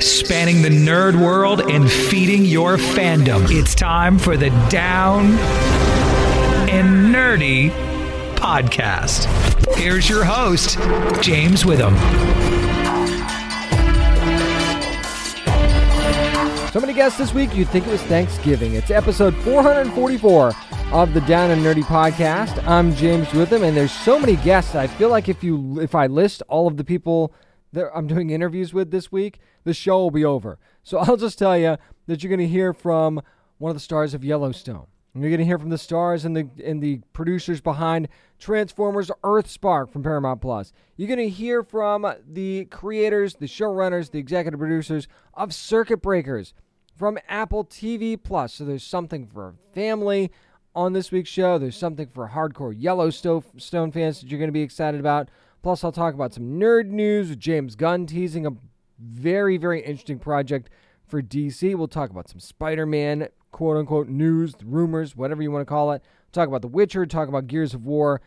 Spanning the nerd world and feeding your fandom. It's time for the Down and Nerdy podcast. Here's your host, James Witham. So many guests this week, you'd think it was Thanksgiving. It's episode 444 of the Down and Nerdy podcast. I'm James Witham, and there's so many guests. I feel like if you if I list all of the people that I'm doing interviews with this week, the show will be over. So I'll just tell you that you're going to hear from one of the stars of Yellowstone. And you're going to hear from the stars and the and the producers behind Transformers Earthspark from Paramount Plus. You're going to hear from the creators, the showrunners, the executive producers of Circuit Breakers from Apple TV Plus. So there's something for family on this week's show. There's something for hardcore Yellowstone fans that you're going to be excited about. Plus, I'll talk about some nerd news James Gunn teasing a very, very interesting project for DC. We'll talk about some Spider Man, quote unquote, news, rumors, whatever you want to call it. We'll talk about The Witcher, talk about Gears of War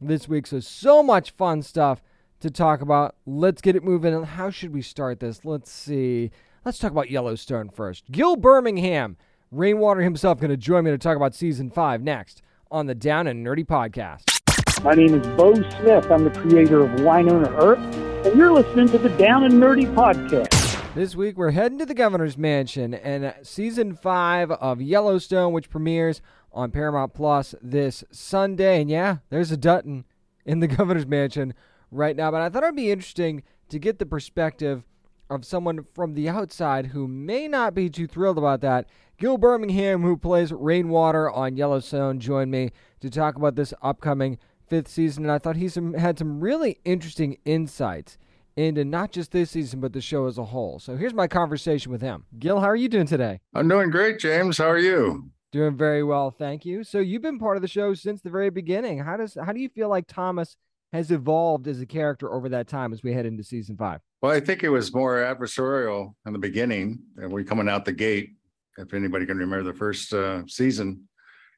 this week. So, so much fun stuff to talk about. Let's get it moving. How should we start this? Let's see. Let's talk about Yellowstone first. Gil Birmingham, Rainwater himself, going to join me to talk about season five next on the Down and Nerdy podcast. My name is Beau Smith. I'm the creator of Wynonna Earp, and you're listening to the Down and Nerdy podcast. This week we're heading to the governor's mansion and season five of Yellowstone, which premieres on Paramount Plus this Sunday. And yeah, there's a Dutton in the governor's mansion right now. But I thought it'd be interesting to get the perspective of someone from the outside who may not be too thrilled about that. Gil Birmingham, who plays Rainwater on Yellowstone, joined me to talk about this upcoming fifth season. And I thought he some, had some really interesting insights into not just this season, but the show as a whole. So here's my conversation with him. Gil, how are you doing today? I'm doing great, James. How are you? Doing very well, thank you. So you've been part of the show since the very beginning. How does how do you feel like Thomas has evolved as a character over that time as we head into season five? Well, I think it was more adversarial in the beginning, and we coming out the gate. If anybody can remember the first uh, season,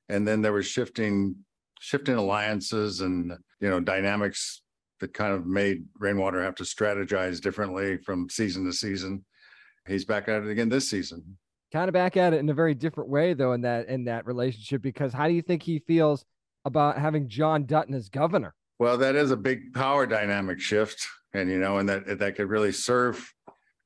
and then there was shifting, shifting alliances and you know dynamics that kind of made Rainwater have to strategize differently from season to season. He's back at it again this season. Kind of back at it in a very different way, though, in that in that relationship. Because how do you think he feels about having John Dutton as governor? Well, that is a big power dynamic shift, and you know, and that that could really serve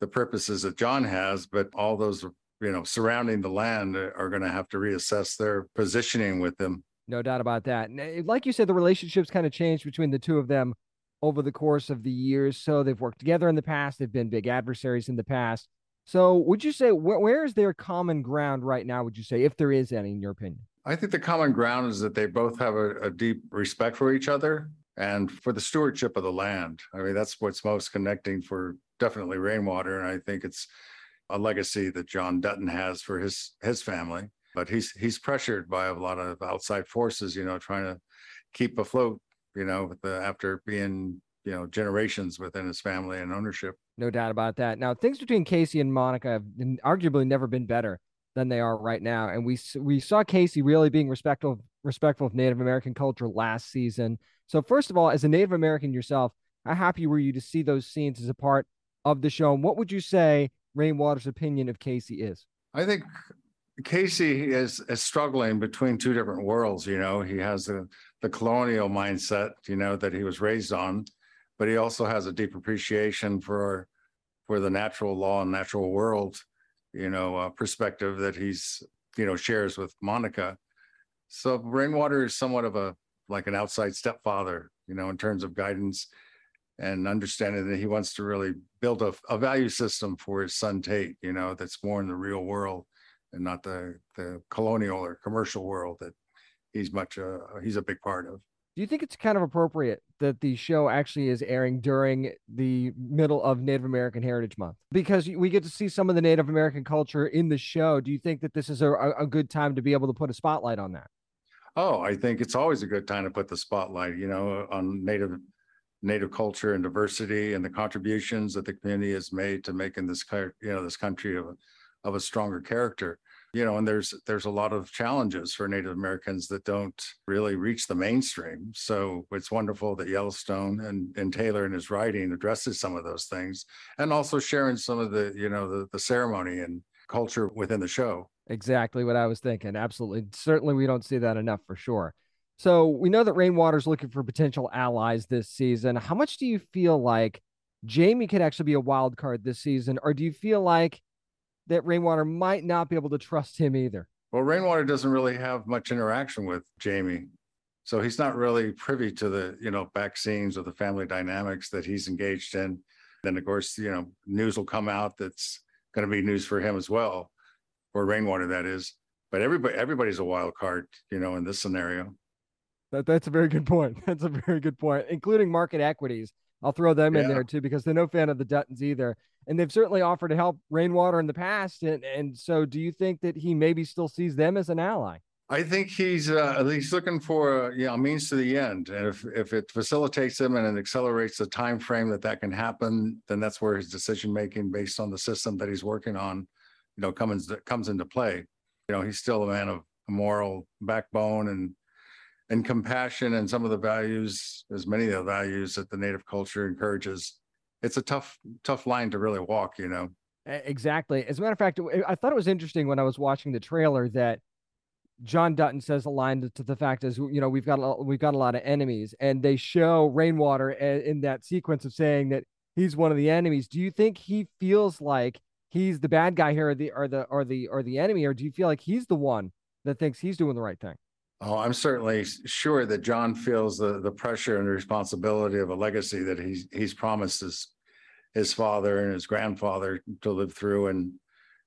the purposes that John has, but all those you know surrounding the land are going to have to reassess their positioning with him No doubt about that. And eh, like you said, the relationships kind of changed between the two of them over the course of the years. So they've worked together in the past. They've been big adversaries in the past. So would you say wh- where is their common ground right now? Would you say, if there is any, in your opinion? I think the common ground is that they both have a, a deep respect for each other and for the stewardship of the land. I mean, that's what's most connecting for definitely Rainwater. And I think it's a legacy that John Dutton has for his his family. But he's he's pressured by a lot of outside forces, you know, trying to keep afloat, you know, the, after being you know generations within his family and ownership. No doubt about that. Now, things between Kayce and Monica have arguably never been better than they are right now. And we we saw Kayce really being respectful respectful of Native American culture last season. So first of all, as a Native American yourself, how happy were you to see those scenes as a part of the show? And what would you say Rainwater's opinion of Kayce is? I think Kayce is, is struggling between two different worlds. You know, he has the, the colonial mindset, you know, that he was raised on, but he also has a deep appreciation for for the natural law and natural world you know, uh, perspective that he's, you know, shares with Monica. So Rainwater is somewhat of a like an outside stepfather, you know, in terms of guidance and understanding that he wants to really build a, a value system for his son Tate, you know, that's more in the real world and not the the colonial or commercial world that he's much uh, he's a big part of. Do you think it's kind of appropriate that the show actually is airing during the middle of Native American Heritage Month? Because we get to see some of the Native American culture in the show. Do you think that this is a, a good time to be able to put a spotlight on that? Oh, I think it's always a good time to put the spotlight, you know, on Native Native culture and diversity and the contributions that the community has made to making this, you know, this country of, of a stronger character you know and there's there's a lot of challenges for native americans that don't really reach the mainstream. So it's wonderful that yellowstone and, and taylor in his writing addresses some of those things and also sharing some of the you know the, the ceremony and culture within the show. Exactly what i was thinking. Absolutely. Certainly we don't see that enough for sure. So we know that rainwater's looking for potential allies this season. How much do you feel like jamie could actually be a wild card this season? Or do you feel like that Rainwater might not be able to trust him either. Well, Rainwater doesn't really have much interaction with Jamie. So he's not really privy to the, you know, back scenes or the family dynamics that he's engaged in. Then of course, you know, news will come out that's going to be news for him as well, or Rainwater that is. But everybody everybody's a wild card, you know, in this scenario. That that's a very good point. That's a very good point, including market equities. I'll throw them yeah. in there too because they're no fan of the Duttons either and they've certainly offered to help Rainwater in the past. And and so, do you think that he maybe still sees them as an ally? I think he's uh, he's looking for a you know, means to the end, and if if it facilitates him and it accelerates the time frame that that can happen, then that's where his decision making based on the system that he's working on, you know, comes comes into play. You know, he's still a man of moral backbone and and compassion and some of the values, as many of the values that the native culture encourages it's a tough tough line to really walk you know? Exactly. As a matter of fact i thought it was interesting when i was watching the trailer that john dutton says a line to the fact is you know we've got a, we've got a lot of enemies and they show rainwater in that sequence of saying that he's one of the enemies. Do you think he feels like he's the bad guy here or the or the or the or the enemy or do you feel like he's the one that thinks he's doing the right thing Oh, I'm certainly sure that John feels the, the pressure and responsibility of a legacy that he's he's promised his his father and his grandfather to live through and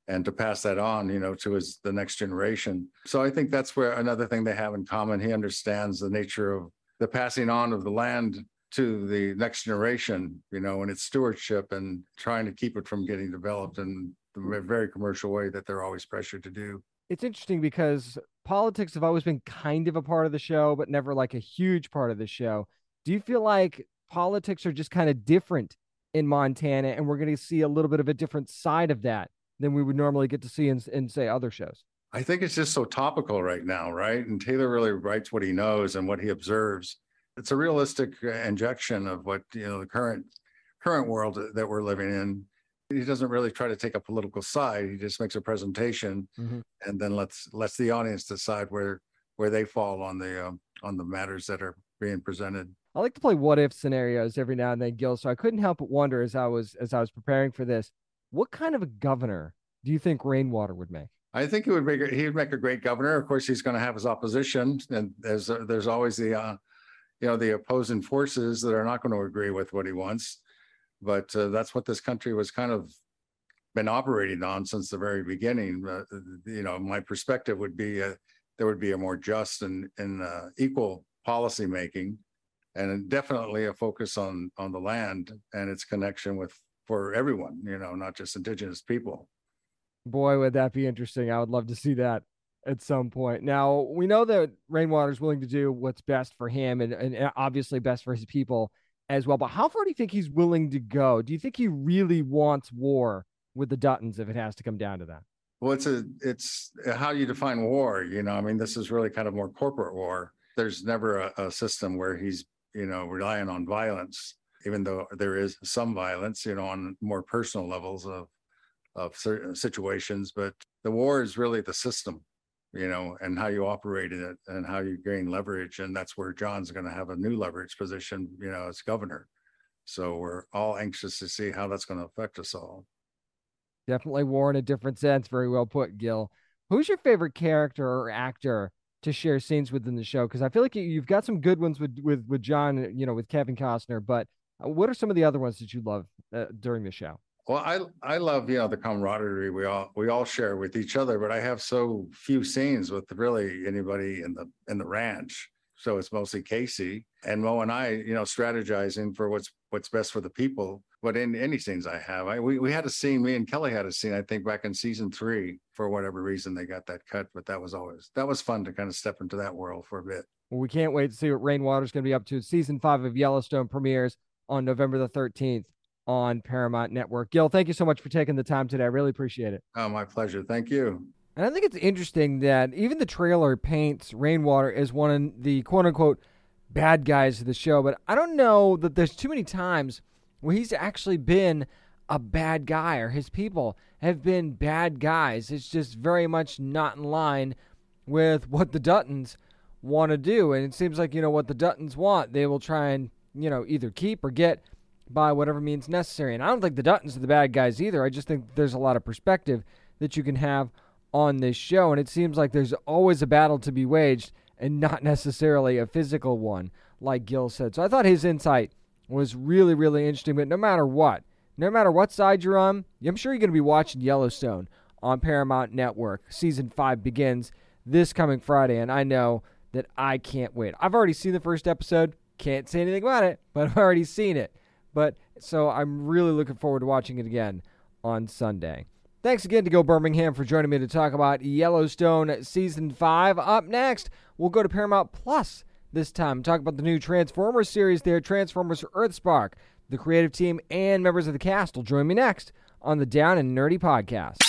and to pass that on, you know, to his the next generation. So I think that's where another thing they have in common. He understands the nature of the passing on of the land to the next generation, you know, and its stewardship and trying to keep it from getting developed in the very commercial way that they're always pressured to do. It's interesting because politics have always been kind of a part of the show, but never like a huge part of the show. Do you feel like politics are just kind of different in Montana and we're going to see a little bit of a different side of that than we would normally get to see in, in say other shows? I think it's just so topical right now, right? And Taylor really writes what he knows and what he observes. It's a realistic uh, injection of what you know the current current world that we're living in he doesn't really try to take a political side. He just makes a presentation, mm-hmm. and then lets lets the audience decide where where they fall on the um, on the matters that are being presented. I like to play what if scenarios every now and then, Gil. So I couldn't help but wonder as I was as I was preparing for this, what kind of a governor do you think Rainwater would make? I think he would make a, he would make a great governor. Of course, he's going to have his opposition, and there's there's always the uh, you know the opposing forces that are not going to agree with what he wants. But uh, that's what this country was kind of been operating on since the very beginning. Uh, you know, my perspective would be uh, there would be a more just and and uh, equal policy making, and definitely a focus on on the land and its connection with for everyone. You know, not just indigenous people. Boy, would that be interesting. I would love to see that at some point. Now, we know that Rainwater is willing to do what's best for him and, and obviously best for his people as well. But how far do you think he's willing to go? Do you think he really wants war with the Duttons if it has to come down to that? Well, it's a it's uh, how you define war. You know, I mean, this is really kind of more corporate war. There's never a, a system where he's you know relying on violence, even though there is some violence. You know, on more personal levels of of certain situations. But the war is really the system, you know, and how you operate in it and how you gain leverage. And that's where John's going to have a new leverage position, you know, as governor. So we're all anxious to see how that's going to affect us all. Definitely war in a different sense. Very well put, Gil. Who's your favorite character or actor to share scenes with in the show? Because I feel like you've got some good ones with with with John, you know, with Kevin Costner. But uh, what are some of the other ones that you love uh, during the show? Well, I I love you know the camaraderie we all we all share with each other, but I have so few scenes with really anybody in the in the ranch. So it's mostly Kayce and Mo and I, you know, strategizing for what's what's best for the people. But in any scenes I have, I we, we had a scene, me and Kelly had a scene, I think back in season three, for whatever reason they got that cut. But that was always that was fun to kind of step into that world for a bit. Well, we can't wait to see what Rainwater's going to be up to. Season five of Yellowstone premieres on November the 13th on Paramount Network. Gil, thank you so much for taking the time today. I really appreciate it. Oh, my pleasure. Thank you. And I think it's interesting that even the trailer paints Rainwater as one of the quote unquote bad guys of the show, but I don't know that there's too many times where he's actually been a bad guy or his people have been bad guys. It's just very much not in line with what the Duttons want to do. And it seems like, you know, what the Duttons want, they will try and, you know, either keep or get by whatever means necessary. And I don't think the Duttons are the bad guys either. I just think there's a lot of perspective that you can have on this show. And it seems like there's always a battle to be waged and not necessarily a physical one, like Gil said. So I thought his insight was really, really interesting. But no matter what, no matter what side you're on, I'm sure you're going to be watching Yellowstone on Paramount Network. Season 5 begins this coming Friday, and I know that I can't wait. I've already seen the first episode. Can't say anything about it, but I've already seen it. But so I'm really looking forward to watching it again on Sunday. Thanks again to Gil Birmingham for joining me to talk about Yellowstone Season 5. Up next, we'll go to Paramount Plus this time, talk about the new Transformers series there, Transformers Earthspark. The creative team and members of the cast will join me next on the Down and Nerdy podcast.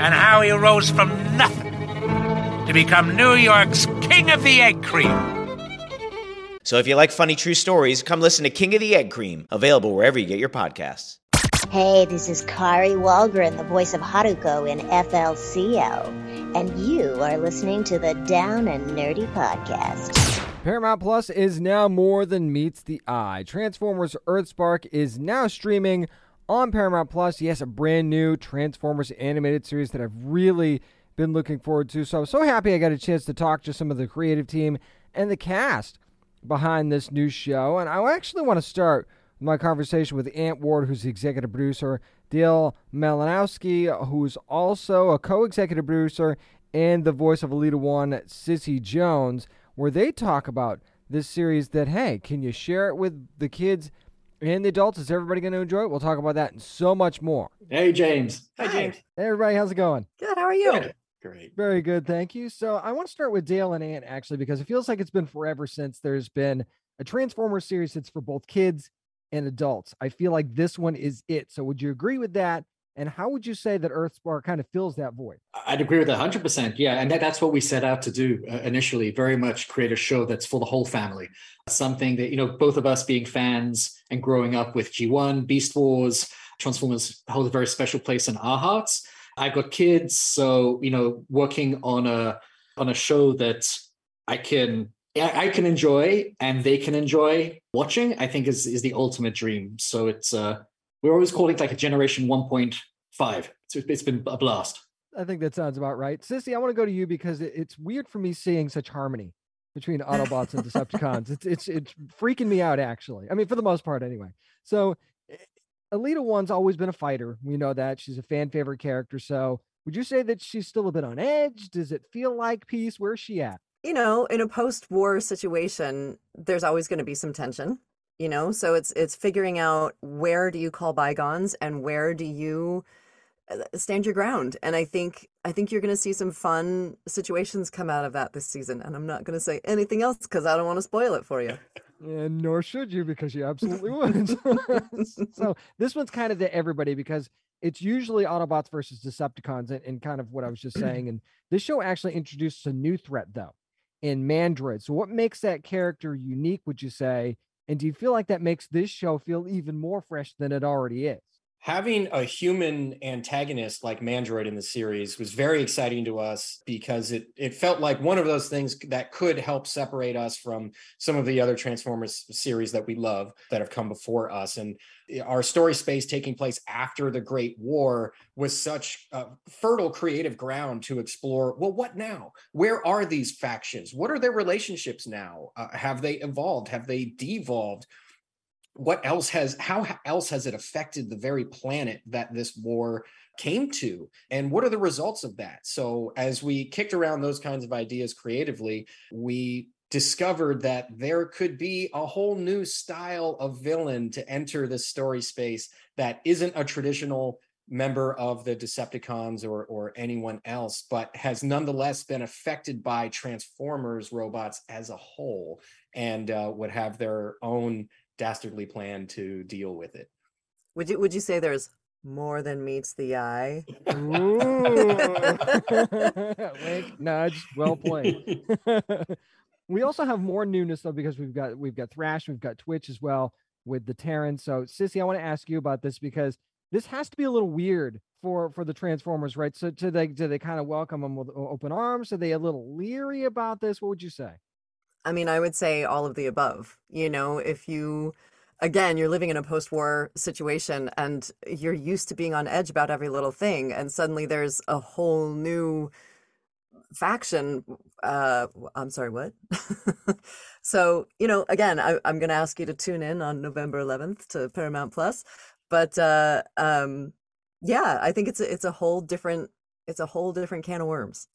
and how he rose from nothing to become New York's King of the Egg Cream. So if you like funny true stories, come listen to King of the Egg Cream, available wherever you get your podcasts. Hey, this is Kari Wahlgren, the voice of Haruko in FLCL, and you are listening to the Down and Nerdy Podcast. Paramount Plus is now more than meets the eye. Transformers Earthspark is now streaming on Paramount Plus. Yes, a brand new Transformers animated series that I've really been looking forward to. So I'm so happy I got a chance to talk to some of the creative team and the cast behind this new show. And I actually want to start my conversation with Ant Ward, who's the executive producer, Dale Malinowski, who's also a co-executive producer and the voice of Elita One, Cissy Jones, where they talk about this series that, hey, can you share it with the kids And the adults, is everybody going to enjoy it? We'll talk about that and so much more. Hey, James. Hi, James. Hey, everybody, how's it going? Good. How are you? Good. Great. Very good, thank you. So I want to start with Dale and Ant actually, because it feels like it's been forever since there's been a Transformers series that's for both kids and adults. I feel like this one is it. So would you agree with that? And how would you say that Earthspark kind of fills that void? I'd agree with that 100%. Yeah. And that, that's what we set out to do uh, initially, very much create a show that's for the whole family. Something that, you know, both of us being fans and growing up with G1, Beast Wars, Transformers hold a very special place in our hearts. I've got kids, so, you know, working on a on a show that I can I can enjoy and they can enjoy watching, I think is is the ultimate dream. So it's uh we're always calling it like a generation 1.5. So it's been a blast. I think that sounds about right. Cissy, I want to go to you because it's weird for me seeing such harmony between Autobots and Decepticons. It's it's it's freaking me out actually. I mean, for the most part, anyway. So, eh, Elita One's always been a fighter. We know that she's a fan favorite character. So, would you say that she's still a bit on edge? Does it feel like peace? Where's she at? You know, in a post-war situation, there's always going to be some tension you know so it's it's figuring out where do you call bygones and where do you uh, stand your ground. And i think i think you're going to see some fun situations come out of that this season and i'm not going to say anything else because i don't want to spoil it for you. And nor should you because you absolutely would. So this one's kind of to everybody because it's usually autobots versus decepticons and, and kind of what i was just saying and this show actually introduces a new threat though in mandroid. So what makes that character unique would you say and do you feel like that makes this show feel even more fresh than it already is? Having a human antagonist like Mandroid in the series was very exciting to us because it it felt like one of those things that could help separate us from some of the other Transformers series that we love that have come before us. And our story space taking place after the Great War was such fertile creative ground to explore well what now? Where are these factions? What are their relationships now? Uh, have they evolved? Have they devolved what else has how else has it affected the very planet that this war came to? And what are the results of that? So as we kicked around those kinds of ideas creatively we discovered that there could be a whole new style of villain to enter the story space that isn't a traditional member of the Decepticons or or anyone else, but has nonetheless been affected by Transformers robots as a whole, and uh, would have their own dastardly plan to deal with it. Would you would you say there's more than meets the eye? Wink, nudge, well played. we also have more newness though because we've got we've got Thrash, we've got Twitch as well with the Terran. So, Cissy, I want to ask you about this because this has to be a little weird for for the Transformers, right? So, do they do they kind of welcome them with open arms? Are they a little leery about this? What would you say? I mean, I would say all of the above. You know, if you, again, you're living in a post war situation and you're used to being on edge about every little thing, and suddenly there's a whole new faction. Uh, I'm sorry, what? so, you know, again, I, am going to ask you to tune in on November 11th to Paramount Plus. But uh, um, yeah, I think it's a, it's a whole different it's a whole different can of worms.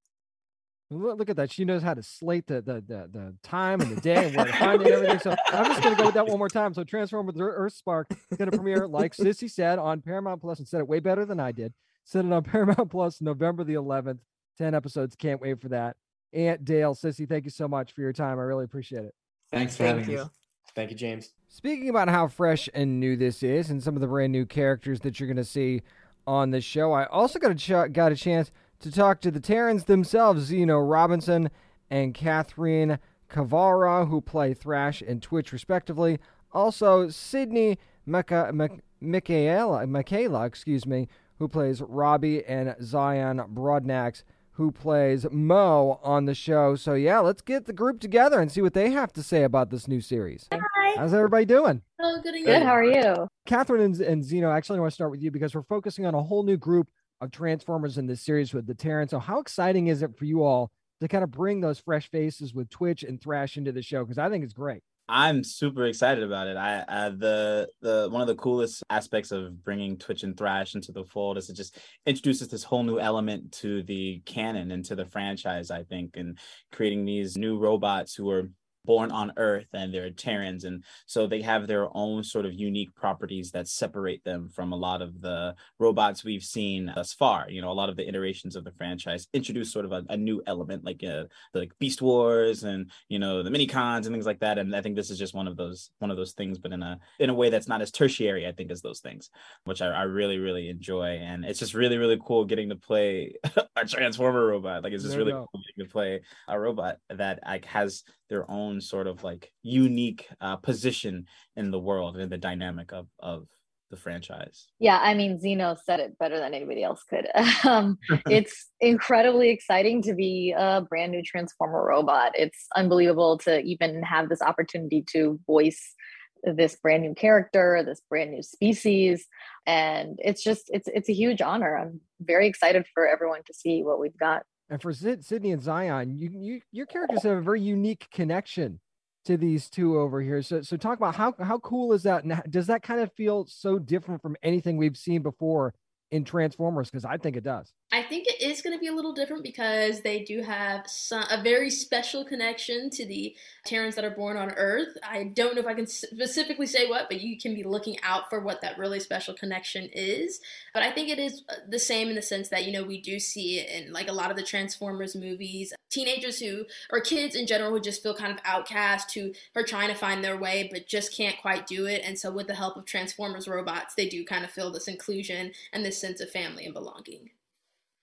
Look, look at that. She knows how to slate the, the the the time and the day and where to find it and everything. So I'm just gonna go with that one more time. So Transformers Earthspark is gonna premiere, like Cissy said, on Paramount Plus and said it way better than I did. Said it on Paramount Plus November the 11th. 10 episodes. Can't wait for that. Ant Dale, Cissy, thank you so much for your time. I really appreciate it. Thanks for thank having you. us. Thank you, James. Speaking about how fresh and new this is and some of the brand new characters that you're going to see on the show, I also got a, ch- got a chance to talk to the Terrans themselves, Zeno Robinson and Kathreen Khavari, who play Thrash and Twitch respectively. Also, Sydney Mikayla, Mikayla, excuse me, who plays Robby, and Zion Broadnax, who plays Mo on the show. So yeah, let's get the group together and see what they have to say about this new series. Hi. How's everybody doing? Oh, good. Good. How are you? Catherine and, and Zeno, actually, I want to start with you because we're focusing on a whole new group of Transformers in this series with the Terran. So, how exciting is it for you all to kind of bring those fresh faces with Twitch and Thrash into the show? Because I think it's great. I'm super excited about it. I, I the the one of the coolest aspects of bringing Twitch and Thrash into the fold is it just introduces this whole new element to the canon and to the franchise. I think, and creating these new robots who are born on Earth and they're Terrans, and so they have their own sort of unique properties that separate them from a lot of the robots we've seen thus far. You know, a lot of the iterations of the franchise introduce sort of a, a new element, like uh, the, like Beast Wars and you know the mini cons and things like that. And I think this is just one of those one of those things, but in a in a way that's not as tertiary, I think, as those things, which I, I really really enjoy. And it's just really really cool getting to play a Transformer robot. Like it's just really cool getting to play a robot that like has their own sort of like unique uh, position in the world and the dynamic of of the franchise. Yeah, I mean, Zeno said it better than anybody else could. Um, it's incredibly exciting to be a brand new Transformer robot. It's unbelievable to even have this opportunity to voice this brand new character, this brand new species, and it's just it's it's a huge honor. I'm very excited for everyone to see what we've got. And for Sydney and Zion, you, you your characters have a very unique connection to these two over here. So so talk about how how cool is that? And does that kind of feel so different from anything we've seen before in Transformers? Because I think it does. I think it is going to be a little different because they do have some, a very special connection to the Terrans that are born on Earth. I don't know if I can specifically say what, but you can be looking out for what that really special connection is. But I think it is uh, the same in the sense that, you know, we do see it in like a lot of the Transformers movies. Teenagers who, or kids in general, who just feel kind of outcast, who are trying to find their way but just can't quite do it. And so, with the help of Transformers robots, they do kind of feel this inclusion and this sense of family and belonging.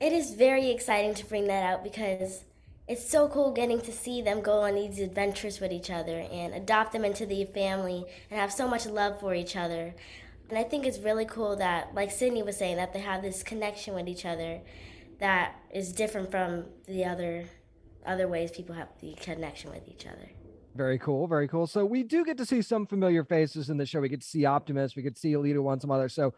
It is very exciting to bring that out because it's so cool getting to see them go on these adventures with each other and adopt them into the family and have so much love for each other. And I think it's really cool that, like Sydney was saying, that they have this connection with each other that is different from the other other ways people have the connection with each other. Very cool, very cool. So we do get to see some familiar faces in the show. We get to see Optimus, we get to see Elita One, some others. So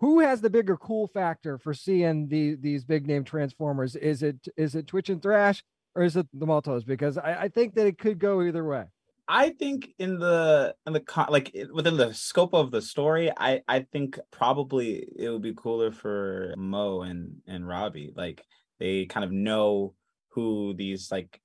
who has the bigger cool factor for seeing the these big name transformers? Is it is it Twitch and Thrash or is it the Maltos? Because I, I think that it could go either way. I think in the in the like within the scope of the story, I I think probably it would be cooler for Mo and and Robby. Like they kind of know who these like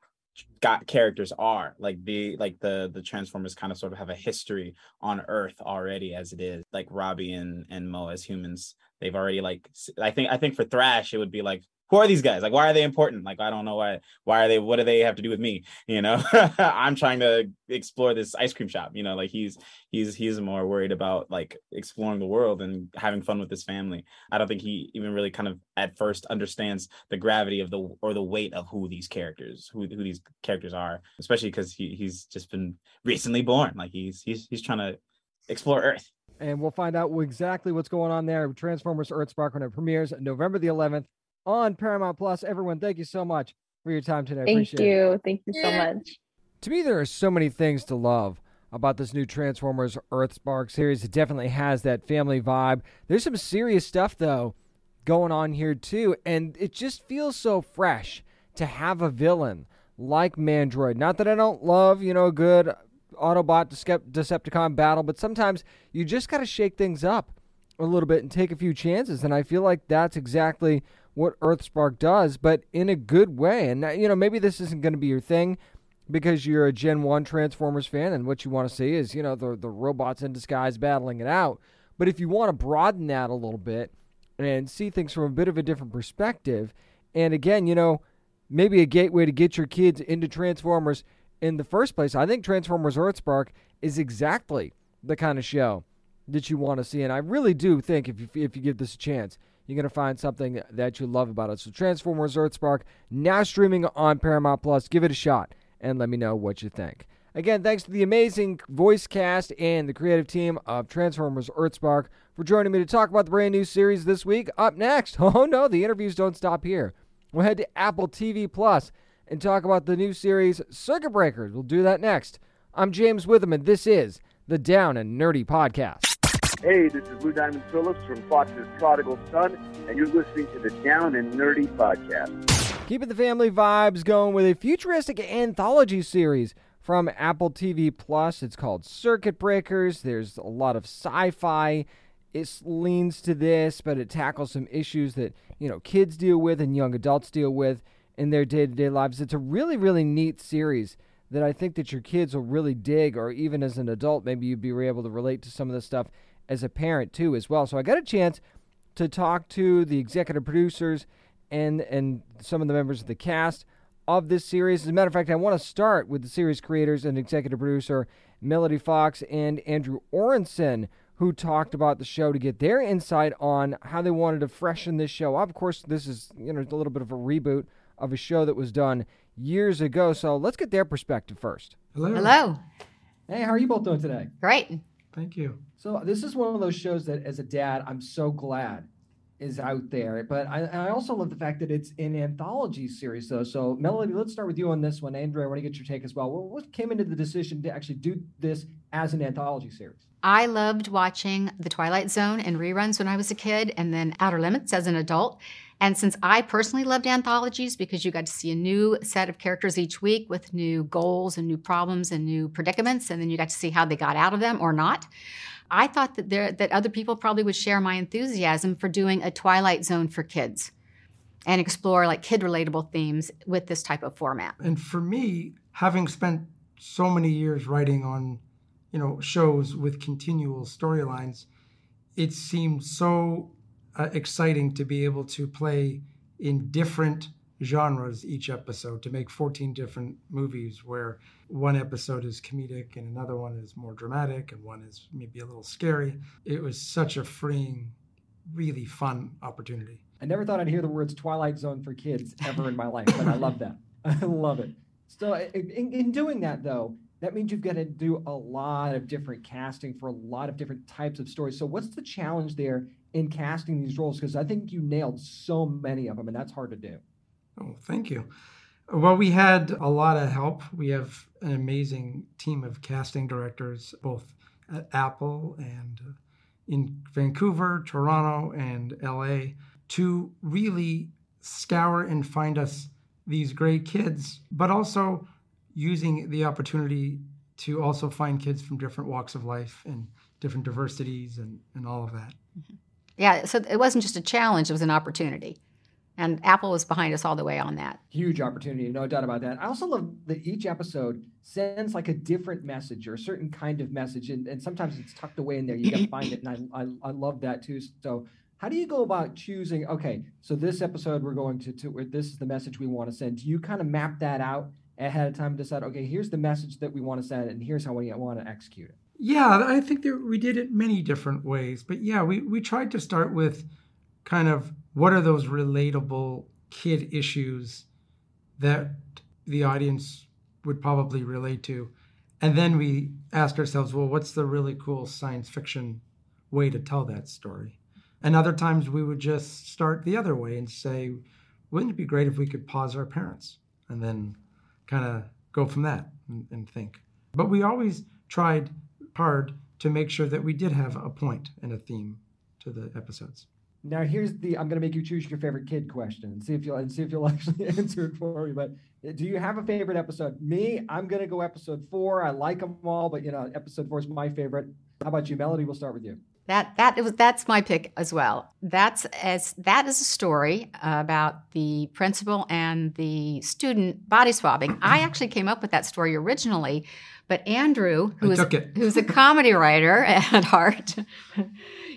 got characters are like the like the the transformers kind of sort of have a history on earth already as it is like robby and and mo as humans. They've already like i think i think for thrash it would be like who are these guys? Like, why are they important? Like, I don't know why. Why are they? What do they have to do with me? You know, I'm trying to explore this ice cream shop. You know, like he's he's he's more worried about like exploring the world and having fun with his family. I don't think he even really kind of at first understands the gravity of the or the weight of who these characters who who these characters are, especially because he he's just been recently born. Like he's he's he's trying to explore Earth and we'll find out exactly what's going on there. Transformers Earthspark when it premieres November the 11th on Paramount Plus. Everyone, thank you so much for your time today. Thank Appreciate you. It. Thank you so much. To me, there are so many things to love about this new Transformers Earthspark series. It definitely has that family vibe. There's some serious stuff, though, going on here, too. And it just feels so fresh to have a villain like Mandroid. Not that I don't love, you know, a good Autobot Decepticon battle, but sometimes you just got to shake things up a little bit and take a few chances. And I feel like that's exactly what Earthspark does, but in a good way. And, uh, you know, maybe this isn't going to be your thing because you're a Gen 1 Transformers fan and what you want to see is, you know, the, the robots in disguise battling it out. But if you want to broaden that a little bit and see things from a bit of a different perspective, and again, you know, maybe a gateway to get your kids into Transformers in the first place, I think Transformers Earthspark is exactly the kind of show that you want to see. And I really do think if you, if you give this a chance, you're going to find something that you love about it. So Transformers Earthspark now streaming on Paramount Plus. Give it a shot and let me know what you think. Again, thanks to the amazing voice cast and the creative team of Transformers Earthspark for joining me to talk about the brand new series this week. Up next, oh no, the interviews don't stop here. We'll head to Apple TV Plus and talk about the new series Circuit Breakers. We'll do that next. I'm James Witham, and this is the Down and Nerdy Podcast. Hey, this is Lou Diamond Phillips from Fox's Prodigal Son, and you're listening to the Down and Nerdy Podcast. Keeping the family vibes going with a futuristic anthology series from Apple TV Plus. It's called Circuit Breakers. There's a lot of sci-fi. It leans to this, but it tackles some issues that you know kids deal with and young adults deal with in their day-to-day lives. It's a really, really neat series that I think that your kids will really dig, or even as an adult, maybe you'd be able to relate to some of the stuff as a parent too, as well. So I got a chance to talk to the executive producers and and some of the members of the cast of this series. As a matter of fact, I want to start with the series creators and executive producer Melody Fox and Andrew Orenstein, who talked about the show to get their insight on how they wanted to freshen this show up. Of course, this is you know a little bit of a reboot of a show that was done years ago. So let's get their perspective first. Hello. Hello. Hey, how are you both doing today? Great. Thank you. So this is one of those shows that, as a dad, I'm so glad is out there. But I, I also love the fact that it's an anthology series, though. So Melody, let's start with you on this one. Andrew, I want to get your take as well. What came into the decision to actually do this as an anthology series? I loved watching The Twilight Zone and reruns when I was a kid, and then Outer Limits as an adult. And since I personally loved anthologies because you got to see a new set of characters each week with new goals and new problems and new predicaments, and then you got to see how they got out of them or not. I thought that there that other people probably would share my enthusiasm for doing a Twilight Zone for kids and explore like kid relatable themes with this type of format. And for me, having spent so many years writing on, you know, shows with continual storylines, it seemed so uh, exciting to be able to play in different genres each episode to make 14 different movies where one episode is comedic and another one is more dramatic and one is maybe a little scary. It was such a freeing, really fun opportunity. I never thought I'd hear the words Twilight Zone for kids ever in my life, but I love that. I love it. So, in, in doing that, though, that means you've got to do a lot of different casting for a lot of different types of stories. So, what's the challenge there in casting these roles? Because I think you nailed so many of them, and that's hard to do. Oh, thank you. Well, we had a lot of help. We have an amazing team of casting directors, both at Apple and uh, in Vancouver, Toronto, and LA, to really scour and find us these great kids, but also using the opportunity to also find kids from different walks of life and different diversities and, and all of that. Mm-hmm. Yeah, so it wasn't just a challenge, it was an opportunity. And Apple was behind us all the way on that. Huge opportunity, no doubt about that. I also love that each episode sends like a different message or a certain kind of message, and, and sometimes it's tucked away in there. You got to find it, and I, I, I love that too. So, how do you go about choosing? Okay, so this episode we're going to, to this is the message we want to send. Do you kind of map that out ahead of time and decide, okay, here's the message that we want to send, and here's how we want to execute it? Yeah, I think that we did it many different ways, but yeah, we we tried to start with kind of what are those relatable kid issues that the audience would probably relate to? And then we asked ourselves well what's the really cool science fiction way to tell that story? And other times we would just start the other way and say wouldn't it be great if we could pause our parents and then kind of go from that and, and think? But we always tried hard to make sure that we did have a point and a theme to the episodes now here's the I'm to make you choose your favorite kid question and see if you'll and see if you'll actually answer it for me. But uh, do you have a favorite episode? Me, I'm to go episode four. I like them all, but you know, episode four is my favorite. How about you, Melody? We'll start with you. That that was that's my pick as well. That's as that is a story about the principal and the student body swapping. I actually came up with that story originally, but Andrew, who is who's a comedy writer at heart,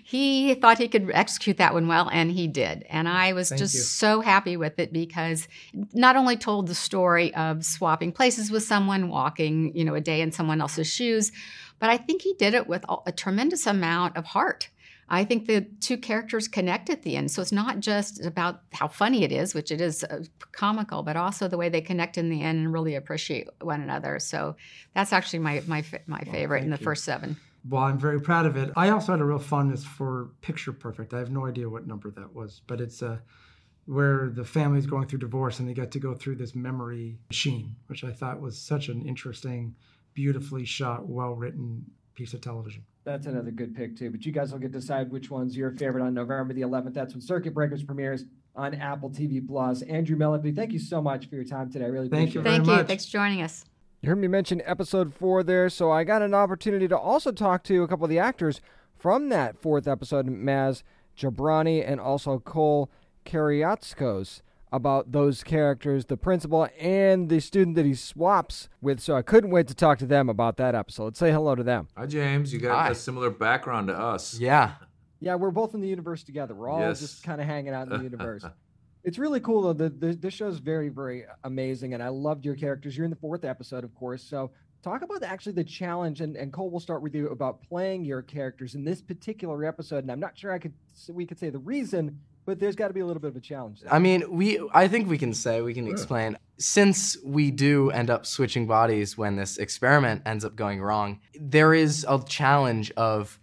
he thought he could execute that one well, and he did. And I was Thank just you. so happy with it because not only told the story of swapping places with someone, walking, you know, a day in someone else's shoes, but I think he did it with a tremendous amount of heart. I think the two characters connect at the end. So it's not just about how funny it is, which it is uh, comical, but also the way they connect in the end and really appreciate one another. So that's actually my my my favorite well, in the you. first seven. Well, I'm very proud of it. I also had a real fondness for Picture Perfect. I have no idea what number that was, but it's uh, where the family's going through divorce and they get to go through this memory machine, which I thought was such an interesting, beautifully shot, well written piece of television. That's another good pick too. But you guys will get to decide which one's your favorite on November the 11th. That's when Circuit Breakers premieres on Apple TV Plus. Andrew Melody, thank you so much for your time today. I really thank you. It. Thank you. Much. Thanks for joining us. You heard me mention episode four there, so I got an opportunity to also talk to a couple of the actors from that fourth episode, Maz Jobrani and also Cole Keriazakos. About those characters, the principal and the student that he swaps with. So I couldn't wait to talk to them about that episode. Let's say hello to them. Hi, James. You got Hi. a similar background to us. Yeah. Yeah, we're both in the universe together. We're all Yes. just kind of hanging out in the universe. It's really cool though. The, the this show's very very amazing, and I loved your characters. You're in the fourth episode, of course. So talk about actually the challenge, and, and Cole, we'll start with you about playing your characters in this particular episode. And I'm not sure I could we could say the reason, but there's got to be a little bit of a challenge. There. I mean, we I think we can say we can Sure. explain since we do end up switching bodies when this experiment ends up going wrong. There is a challenge of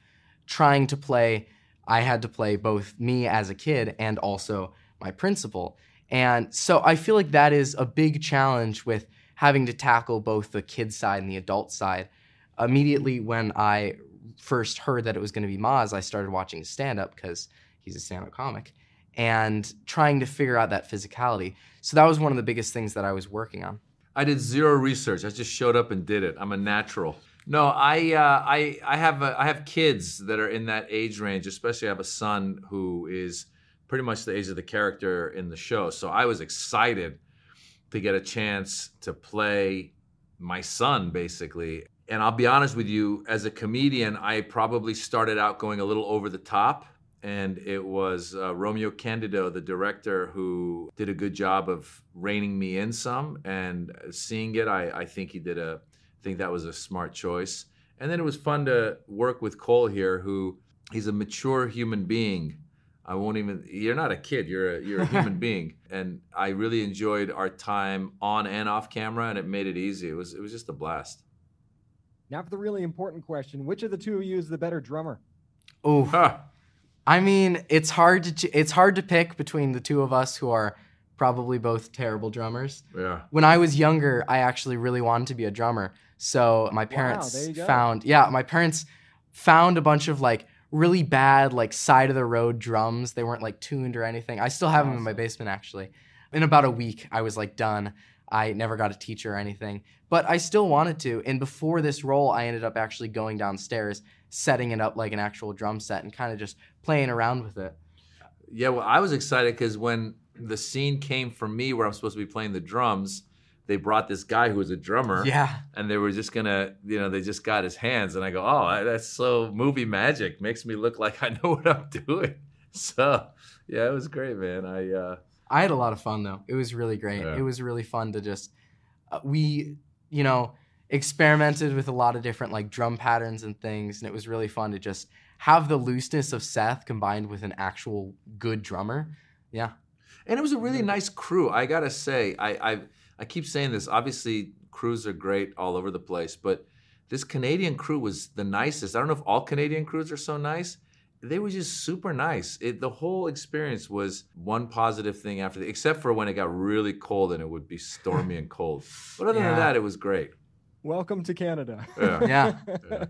trying to play I had to play both me as a kid and also my principal. And so I feel like that is a big challenge with having to tackle both the kid side and the adult side. Immediately when I first heard that it was going to be Maz, I started watching his stand up because he's a stand up comic and trying to figure out that physicality. So that was one of the biggest things that I was working on. I did zero research. I just showed up and did it. I'm a natural. No, I uh, I I have a, I have kids that are in that age range. Especially, I have a son who is pretty much the age of the character in the show. So I was excited to get a chance to play my son, basically. And I'll be honest with you, as a comedian, I probably started out going a little over the top. And it was uh, Romeo Candido, the director, who did a good job of reining me in some. And seeing it, I, I think he did a, I think that was a smart choice. And then it was fun to work with Cole here, who he's a mature human being. I won't even. You're not a kid. You're a you're a human being, and I really enjoyed our time on and off camera, and it made it easy. It was it was just a blast. Now for the really important question: Which of the two of you is the better drummer? Oh, I mean, it's hard to it's hard to pick between the two of us who are probably both terrible drummers. Yeah. When I was younger, I actually really wanted to be a drummer. So my parents there you go. found yeah, my parents found a bunch of like really bad like side of the road drums. They weren't like tuned or anything. I still have them in my basement actually. In about a week, I was like done. I never got a teacher or anything, but I still wanted to. And before this role, I ended up actually going downstairs, setting it up like an actual drum set, and kind of just playing around with it. Yeah, well, I was excited because when the scene came for me where I'm supposed to be playing the drums, they brought this guy who was a drummer. Yeah. And they were just gonna, you know, they just got his hands, and I go, oh, that's so movie magic. Makes me look like I know what I'm doing. So, yeah, it was great, man. I, uh, I had a lot of fun though. It was really great. Yeah. It was really fun to just uh, we, you know, experimented with a lot of different like drum patterns and things, and it was really fun to just have the looseness of Seth combined with an actual good drummer. Yeah. and it was a really nice crew. I gotta say, I, I, I keep saying this. Obviously, crews are great all over the place, but this Canadian crew was the nicest. I don't know if all Canadian crews are so nice. They were just super nice. It, the whole experience was one positive thing after the, except for when it got really cold and it would be stormy and cold. But other Yeah. than that, it was great. Welcome to Canada. Yeah. Yeah. Yeah.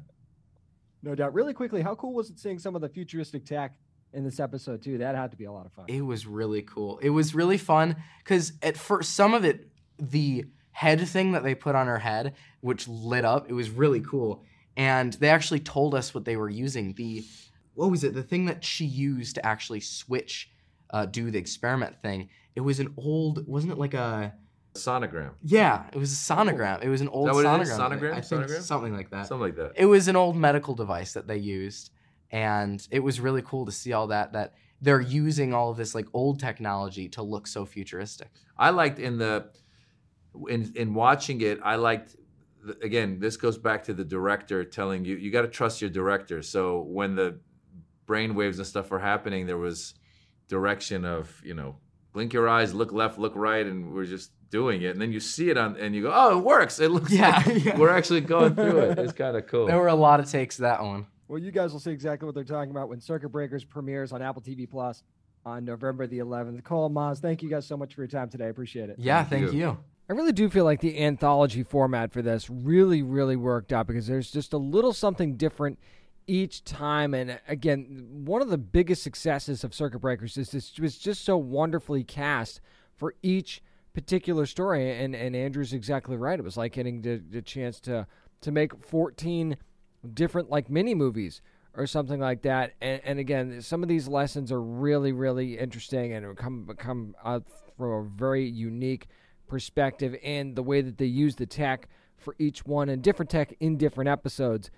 no doubt. Really quickly, how cool was it seeing some of the futuristic tech in this episode too? That had to be a lot of fun. It was really cool. It was really fun because at first, some of it, the head thing that they put on her head, which lit up, it was really cool. And they actually told us what they were using. The what was it? The thing that she used to actually switch, uh, do the experiment thing. It was an old, wasn't it like a Sonogram. yeah, it was a sonogram. It was an old sonogram. Sonogram? I think Sonogram? something like that. Something like that. It was an old medical device that they used, and it was really cool to see all that. That they're using all of this like old technology to look so futuristic. I liked in the in in watching it. I liked again. This goes back to the director telling you you got to trust your director. So when the brain waves and stuff were happening, there was direction of you know blink your eyes, look left, look right, and we're just doing it. And then you see it on, and you go, oh, it works. It looks Yeah, like yeah. we're actually going through it. It's kind of cool. There were a lot of takes that one. Well, you guys will see exactly what they're talking about when Circuit Breakers premieres on Apple TV Plus on November the 11th. Cole Maz, thank you guys so much for your time today. I appreciate it. Yeah, thank you. I really do feel like the anthology format for this really, really worked out because there's just a little something different each time. And again, one of the biggest successes of Circuit Breakers is this was just so wonderfully cast for each particular story. And and Andrew's exactly right. It was like getting the, the chance to to make 14 different like mini movies or something like that. And, and again, some of these lessons are really, really interesting and come come uh, from a very unique perspective and the way that they use the tech for each one and different tech in different episodes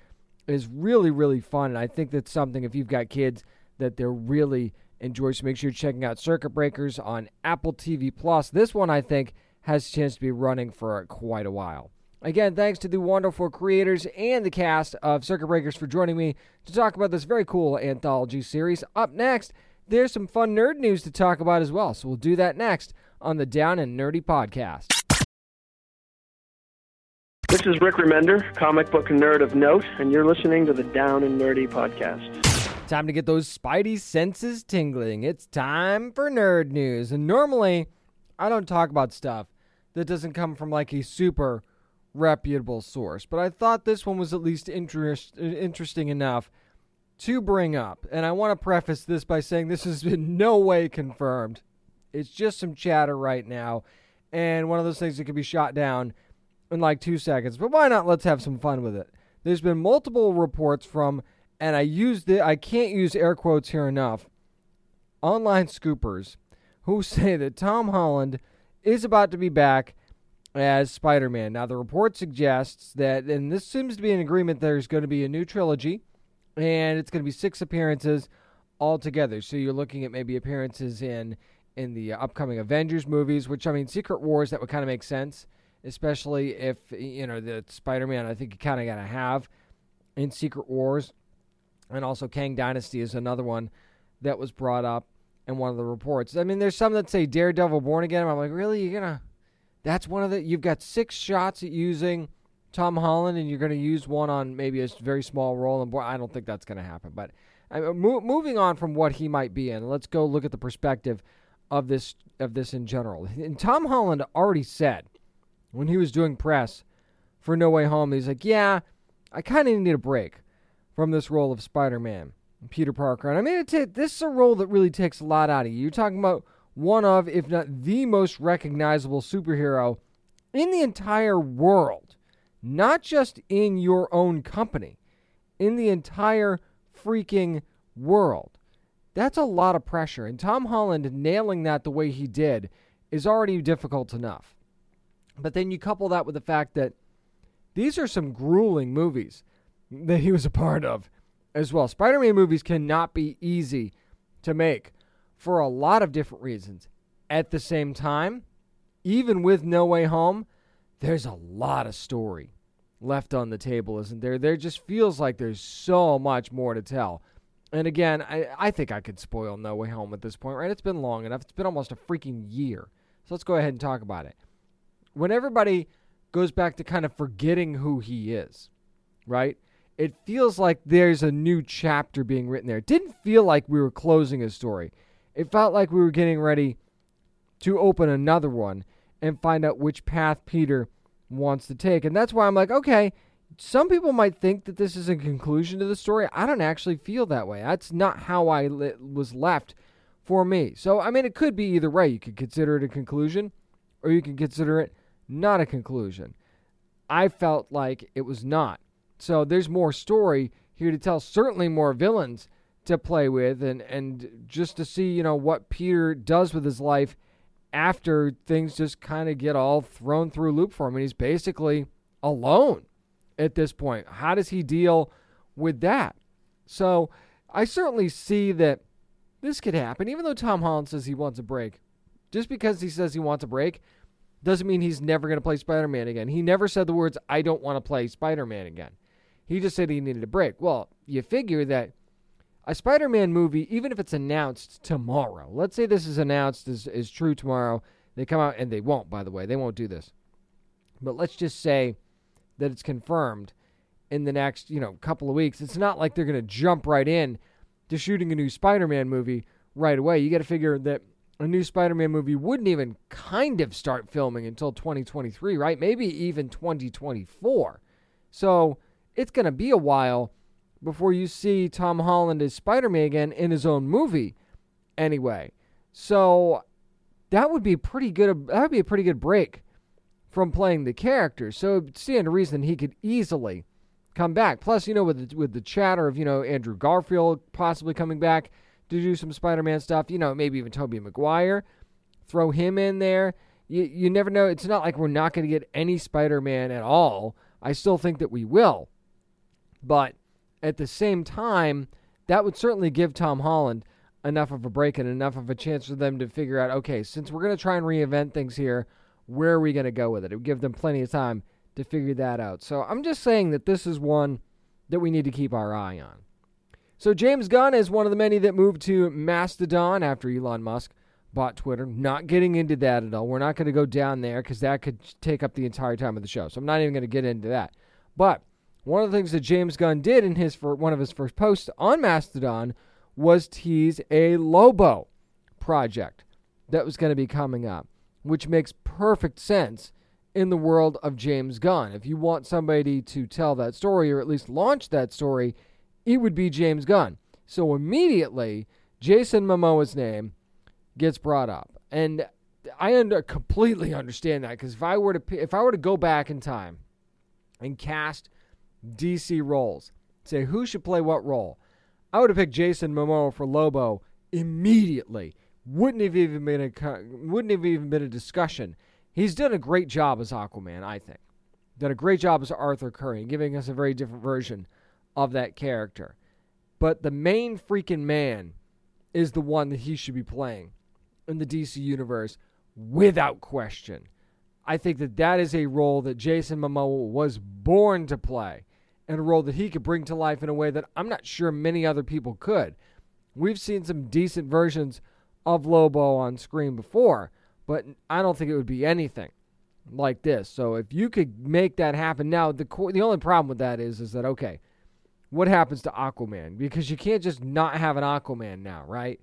is really, really fun. And I think that's something if you've got kids that they're really enjoy. So make sure you're checking out Circuit Breakers on Apple TV Plus. This one I think has a chance to be running for quite a while. Again, thanks to the wonderful creators and the cast of Circuit Breakers for joining me to talk about this very cool anthology series. Up next, there's some fun nerd news to talk about as well. So we'll do that next on the Down and Nerdy podcast. This is Rick Remender, comic book nerd of note, and you're listening to the Down and Nerdy podcast. Time to get those spidey senses tingling. It's time for nerd news. And normally, I don't talk about stuff that doesn't come from like a super reputable source, but I thought this one was at least interest, interesting enough to bring up. And I want to preface this by saying this has been no way confirmed. It's just some chatter right now, and one of those things that can be shot down in like two seconds. But why not? Let's have some fun with it. There's been multiple reports from and I used it, I can't use air quotes here enough, online scoopers who say that Tom Holland is about to be back as Spider Man. Now, the report suggests that, and this seems to be an agreement, there's going to be a new trilogy, and it's going to be six appearances altogether. So you're looking at maybe appearances in in the uh, upcoming Avengers movies, which I mean, Secret Wars that would kind of make sense, especially if you know the Spider-Man. I think you kind of got to have in Secret Wars and also Kang Dynasty is another one that was brought up in one of the reports. I mean, there's some that say Daredevil Born Again. I'm like, really? You're gonna? That's one of the. You've got six shots at using Tom Holland, and you're gonna use one on maybe a very small role. And boy, I don't think that's gonna happen. But I mean, mo- moving on from what he might be in, let's go look at the perspective of this of this in general. And Tom Holland already said when he was doing press for No Way Home, he's like, yeah, I kind of need a break from this role of Spider-Man, Peter Parker. And I mean, t- this is a role that really takes a lot out of you. You're talking about one of, if not the most recognizable superhero in the entire world, not just in your own company, in the entire freaking world. That's a lot of pressure. And Tom Holland nailing that the way he did is already difficult enough. But then you couple that with the fact that these are some grueling movies that he was a part of as well. Spider Man movies cannot be easy to make for a lot of different reasons. At the same time, even with No Way Home, there's a lot of story left on the table, isn't there? There just feels like there's so much more to tell. And again, I, I think I could spoil No Way Home at this point, right? It's been long enough. It's been almost a freaking year. So let's go ahead and talk about it. When everybody goes back to kind of forgetting who he is, right? it feels like there's a new chapter being written there. It didn't feel like we were closing a story. It felt like we were getting ready to open another one and find out which path Peter wants to take. And that's why I'm like, okay, some people might think that this is a conclusion to the story. I don't actually feel that way. That's not how I li- was left for me. So, I mean, it could be either way. You could consider it a conclusion or you can consider it not a conclusion. I felt like it was not. So there's more story here to tell. Certainly more villains to play with, and and just to see you know what Peter does with his life after things just kind of get all thrown through loop for him, and he's basically alone at this point. How does he deal with that? So I certainly see that this could happen, even though Tom Holland says he wants a break. Just because he says he wants a break doesn't mean he's never going to play Spider Man again. He never said the words, I don't want to play Spider Man again. He just said he needed a break. Well, you figure that a Spider Man movie, even if it's announced tomorrow, let's say this is announced as, is true tomorrow, they come out, and they won't, by the way, they won't do this. But let's just say that it's confirmed in the next, you know, couple of weeks. It's not like they're going to jump right in to shooting a new Spider Man movie right away. You got to figure that a new Spider Man movie wouldn't even kind of start filming until 2023, right? Maybe even 2024. So it's going to be a while before you see Tom Holland as Spider Man again in his own movie, anyway. So that would be pretty good. That would be a pretty good break from playing the character. So seeing a reason he could easily come back. Plus, you know, with the, with the chatter of you know Andrew Garfield possibly coming back to do some Spider-Man stuff, you know, maybe even Tobey Maguire, throw him in there. You you never know. It's not like we're not going to get any Spider-Man at all. I still think that we will, but at the same time, that would certainly give Tom Holland enough of a break and enough of a chance for them to figure out. Okay, since we're going to try and reinvent things here, where are we going to go with it? It would give them plenty of time to figure that out. So I'm just saying that this is one that we need to keep our eye on. So James Gunn is one of the many that moved to Mastodon after Elon Musk bought Twitter. Not getting into that at all. We're not going to go down there because that could take up the entire time of the show. So I'm not even going to get into that. But one of the things that James Gunn did in his for one of his first posts on Mastodon was tease a Lobo project that was going to be coming up, which makes perfect sense in the world of James Gunn. If you want somebody to tell that story or at least launch that story, it would be James Gunn. So immediately, Jason Momoa's name gets brought up, and I under, completely understand that because if I were to if I were to go back in time and cast DC roles, say who should play what role, I would have picked Jason Momoa for Lobo immediately. Wouldn't have even been a wouldn't have even been a discussion. He's done a great job as Aquaman, I think. Done a great job as Arthur Curry, giving us a very different version of that character. But the main freaking man is the one that he should be playing in the DC universe without question. I think that that is a role that Jason Momoa was born to play and a role that he could bring to life in a way that I'm not sure many other people could. We've seen some decent versions of Lobo on screen before, but I don't think it would be anything like this. So if you could make that happen now, the the only problem with that is is that okay, what happens to Aquaman? Because you can't just not have an Aquaman now, right?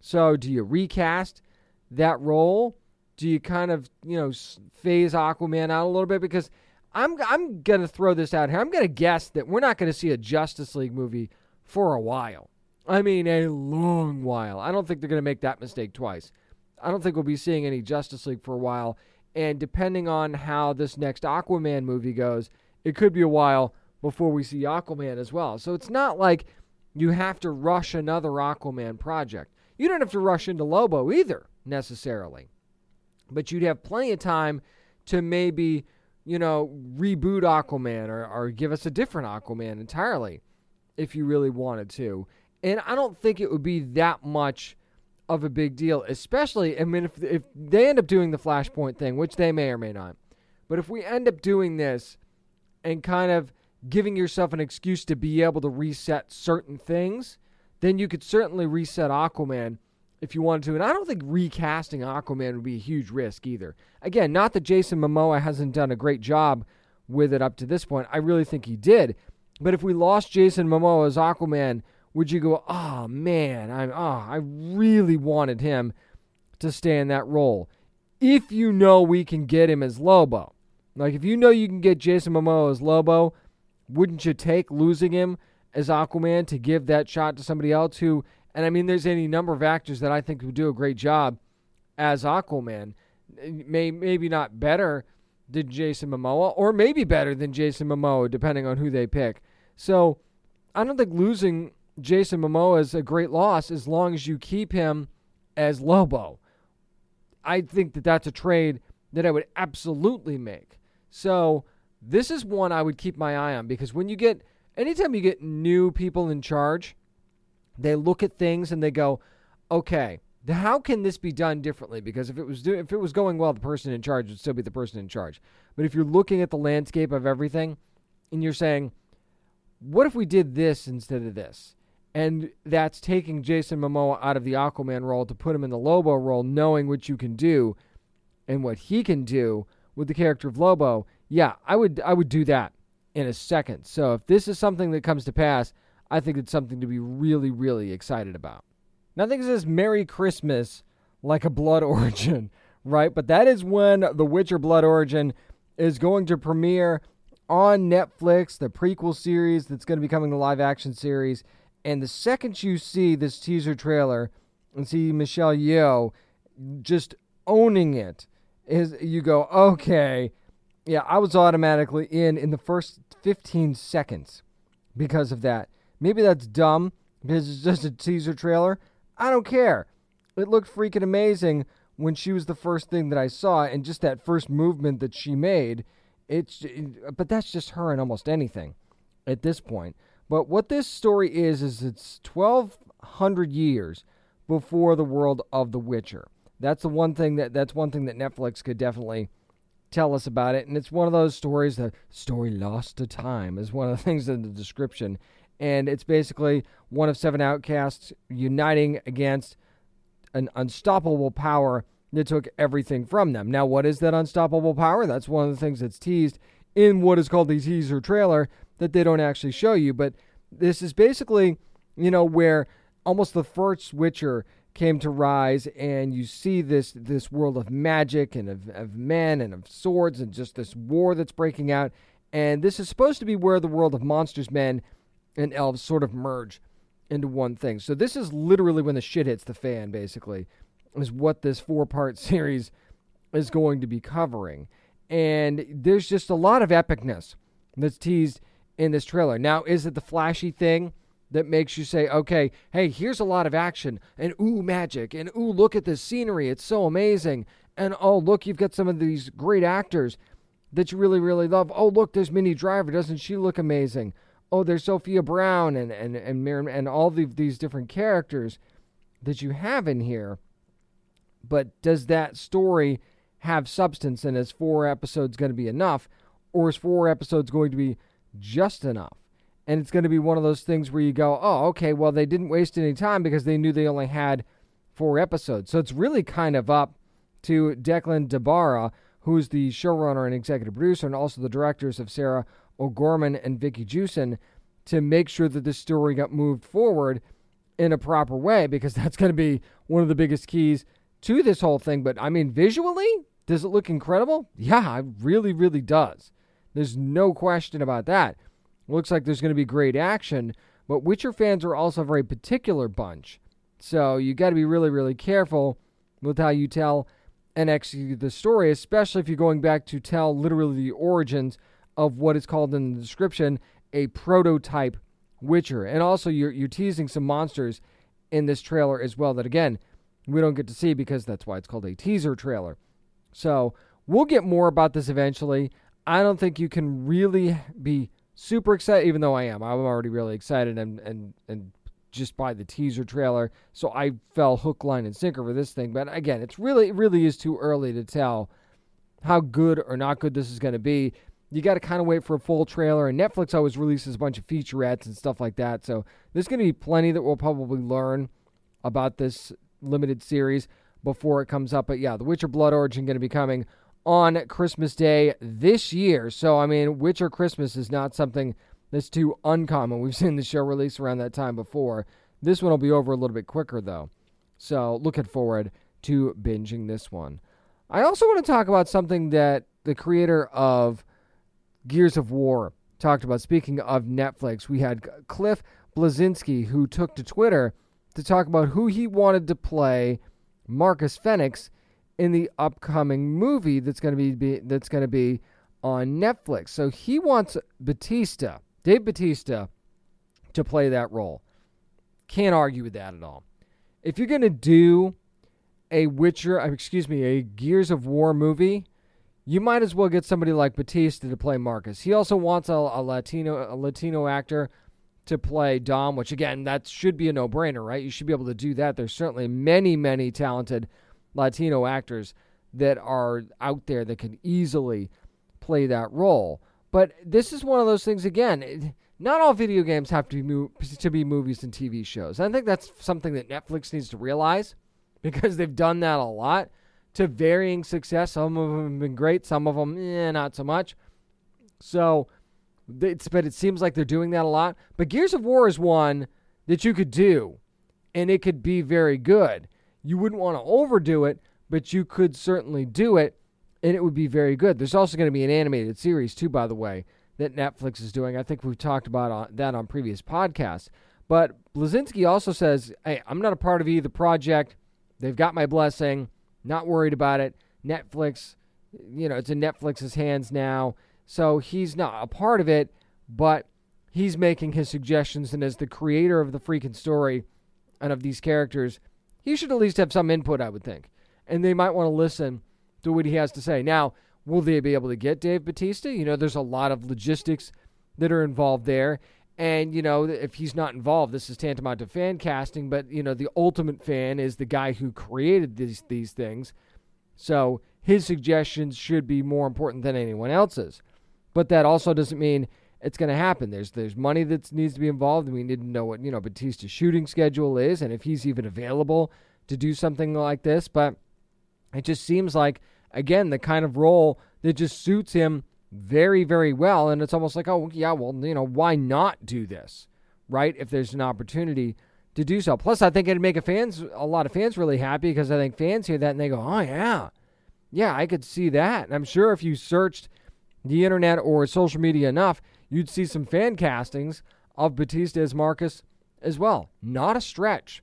So do you recast that role? Do you kind of you know phase Aquaman out a little bit? Because I'm I'm gonna throw this out here. I'm gonna guess that we're not gonna see a Justice League movie for a while. I mean, a long while. I don't think they're gonna make that mistake twice. I don't think we'll be seeing any Justice League for a while. And depending on how this next Aquaman movie goes, it could be a while before we see Aquaman as well. So it's not like you have to rush another Aquaman project. You don't have to rush into Lobo either, necessarily. But you'd have plenty of time to maybe, you know, reboot Aquaman or, or give us a different Aquaman entirely if you really wanted to. And I don't think it would be that much of a big deal, especially, I mean, if, if they end up doing the Flashpoint thing, which they may or may not, but if we end up doing this and kind of giving yourself an excuse to be able to reset certain things, then you could certainly reset Aquaman if you wanted to. And I don't think recasting Aquaman would be a huge risk either. Again, not that Jason Momoa hasn't done a great job with it up to this point. I really think he did. But if we lost Jason Momoa as Aquaman, would you go, oh man, I'm oh, I really wanted him to stay in that role. If you know we can get him as Lobo. Like if you know you can get Jason Momoa as Lobo, wouldn't you take losing him as Aquaman to give that shot to somebody else who and I mean there's any number of actors that I think would do a great job as Aquaman. May maybe not better than Jason Momoa or maybe better than Jason Momoa depending on who they pick. So I don't think losing Jason Momoa is a great loss as long as you keep him as Lobo. I think that that's a trade that I would absolutely make. So this is one I would keep my eye on because when you get anytime you get new people in charge, they look at things and they go, okay, how can this be done differently? Because if it was do- if it was going well, the person in charge would still be the person in charge. But if you're looking at the landscape of everything and you're saying, what if we did this instead of this? And that's taking Jason Momoa out of the Aquaman role to put him in the Lobo role, knowing what you can do and what he can do with the character of Lobo. Yeah, I would I would do that in a second. So if this is something that comes to pass, I think it's something to be really, really excited about. Nothing says Merry Christmas like a Blood Origin, right? But that is when The Witcher Blood Origin is going to premiere on Netflix, the prequel series that's going to be coming the live action series. And the second you see this teaser trailer and see Michelle Yeoh just owning it, is you go, okay, Yeah, I was automatically in in the first 15 seconds because of that. Maybe that's dumb because it's just a teaser trailer. I don't care. It looked freaking amazing when she was the first thing that I saw, and just that first movement that she made. It's, but that's just her in almost anything at this point. But what this story is is it's 1200 years before the world of The Witcher. That's the one thing that that's one thing that Netflix could definitely tell us about it. And it's one of those stories, the story lost to time is one of the things in the description. And it's basically one of seven outcasts uniting against an unstoppable power that took everything from them. Now, what is that unstoppable power? That's one of the things that's teased in what is called the teaser trailer that they don't actually show you. But this is basically, you know, where almost the first Witcher came to rise and you see this this world of magic and of, of men and of swords and just this war that's breaking out. And this is supposed to be where the world of monsters men and elves sort of merge into one thing. So this is literally when the shit hits the fan basically is what this four part series is going to be covering. And there's just a lot of epicness that's teased in this trailer. Now is it the flashy thing that makes you say, okay, hey, here's a lot of action, and ooh, magic, and ooh, look at this scenery, it's so amazing, and oh, look, you've got some of these great actors that you really, really love. Oh, look, there's Minnie Driver, doesn't she look amazing? Oh, there's Sophia Brown and and and Mir- and all the, these different characters that you have in here. But does that story have substance, and is four episodes going to be enough, or is four episodes going to be just enough? And it's going to be one of those things where you go, oh, okay, well, they didn't waste any time because they knew they only had four episodes. So it's really kind of up to Declan DeBarra, who's the showrunner and executive producer, and also the directors of Sarah O'Gorman and Vicky Jewson, to make sure that this story got moved forward in a proper way because that's going to be one of the biggest keys to this whole thing. But I mean, visually, does it look incredible? Yeah, it really, really does. There's no question about that. Looks like there's going to be great action, but Witcher fans are also a very particular bunch. So you got to be really, really careful with how you tell and execute the story, especially if you're going back to tell literally the origins of what is called in the description a prototype Witcher. And also, you're, you're teasing some monsters in this trailer as well that, again, we don't get to see because that's why it's called a teaser trailer. So we'll get more about this eventually. I don't think you can really be super excited, even though I am. I'm already really excited and and and just by the teaser trailer. So I fell hook, line, and sinker for this thing. But again, it's really it really is too early to tell how good or not good this is going to be. You got to kind of wait for a full trailer, and Netflix always releases a bunch of featurettes and stuff like that. So there's going to be plenty that we'll probably learn about this limited series before it comes up. But yeah, The Witcher Blood Origin going to be coming on Christmas Day this year. So, I mean, Witcher Christmas is not something that's too uncommon. We've seen the show release around that time before. This one will be over a little bit quicker, though. So, looking forward to binging this one. I also want to talk about something that the creator of Gears of War talked about. Speaking of Netflix, we had Cliff Bleszinski, who took to Twitter to talk about who he wanted to play Marcus Fenix in the upcoming movie that's going to be, be that's going to be on Netflix. So he wants Batista, Dave Batista, to play that role. Can't argue with that at all. If you're going to do a Witcher, uh, excuse me, a Gears of War movie, you might as well get somebody like Batista to play Marcus. He also wants a, a Latino a Latino actor to play Dom, which again, that should be a no-brainer, right? You should be able to do that. There's certainly many, many talented Latino actors that are out there that can easily play that role. But this is one of those things again. Not all video games have to be to be movies and TV shows. I think that's something that Netflix needs to realize because they've done that a lot to varying success. Some of them have been great, some of them eh, not so much. So, it's, but it seems like they're doing that a lot. But Gears of War is one that you could do, and it could be very good. You wouldn't want to overdo it, but you could certainly do it, and it would be very good. There's also going to be an animated series, too, by the way, that Netflix is doing. I think we've talked about that on previous podcasts. But Bleszinski also says, hey, I'm not a part of either project. They've got my blessing. Not worried about it. Netflix you know, it's in Netflix's hands now. So he's not a part of it, but he's making his suggestions. And as the creator of the freaking story and of these characters, he should at least have some input, I would think. And they might want to listen to what he has to say. Now, will they be able to get Dave Batista? You know, there's a lot of logistics that are involved there. And, you know, if he's not involved, this is tantamount to fan casting, but, you know, the ultimate fan is the guy who created these, these things. So his suggestions should be more important than anyone else's. But that also doesn't mean it's going to happen. There's there's money that needs to be involved, we need to know what you know Batista's shooting schedule is, and if he's even available to do something like this. But it just seems like again the kind of role that just suits him very very well, and it's almost like oh yeah, well you know why not do this, right? If there's an opportunity to do so. Plus, I think it'd make a fans a lot of fans really happy because I think fans hear that and they go, oh yeah, yeah, I could see that. And I'm sure if you searched the internet or social media enough, you'd see some fan castings of Batista as Marcus as well. Not a stretch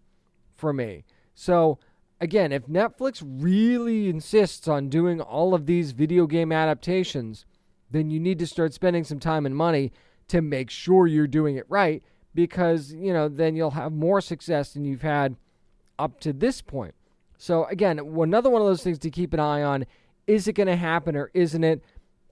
for me. So, again, if Netflix really insists on doing all of these video game adaptations, then you need to start spending some time and money to make sure you're doing it right because, you know, then you'll have more success than you've had up to this point. So, again, another one of those things to keep an eye on. Is it going to happen or isn't it?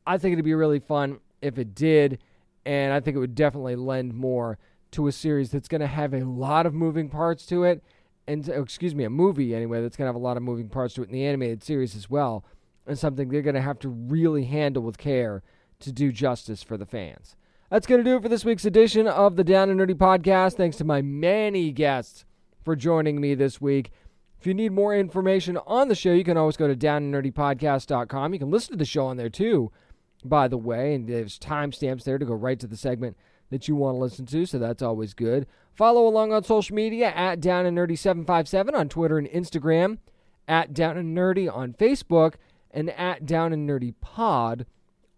I think it'd be really fun if it did, and I think it would definitely lend more to a series that's going to have a lot of moving parts to it, and oh, excuse me, a movie anyway that's going to have a lot of moving parts to it in the animated series as well, and something they're going to have to really handle with care to do justice for the fans. That's going to do it for this week's edition of the Down and Nerdy podcast. Thanks to my many guests for joining me this week. If you need more information on the show, you can always go to downandnerdypodcast.com. You can listen to the show on there too by the way, and there's timestamps there to go right to the segment that you want to listen to, so that's always good. Follow along on social media at Down and Nerdy 757 on Twitter and Instagram, at Down and Nerdy on Facebook, and at Down and Nerdy Pod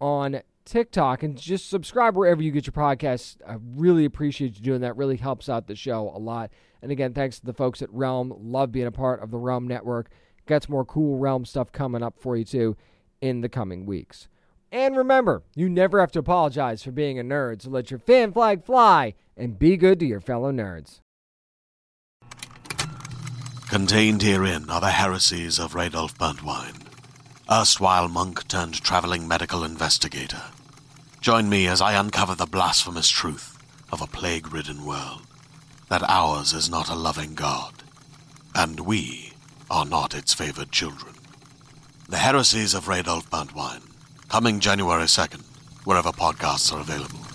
on TikTok. And just subscribe wherever you get your podcasts. I really appreciate you doing that. Really helps out the show a lot. And again, thanks to the folks at Realm. Love being a part of the Realm Network. Some more cool Realm stuff coming up for you too in the coming weeks. And remember, you never have to apologize for being a nerd, so let your fan flag fly and be good to your fellow nerds. Contained herein are the heresies of Radolf Burntwine, erstwhile monk turned traveling medical investigator. Join me as I uncover the blasphemous truth of a plague ridden world that ours is not a loving God, and we are not its favored children. The heresies of Radolf Burntwine coming January 2nd, wherever podcasts are available.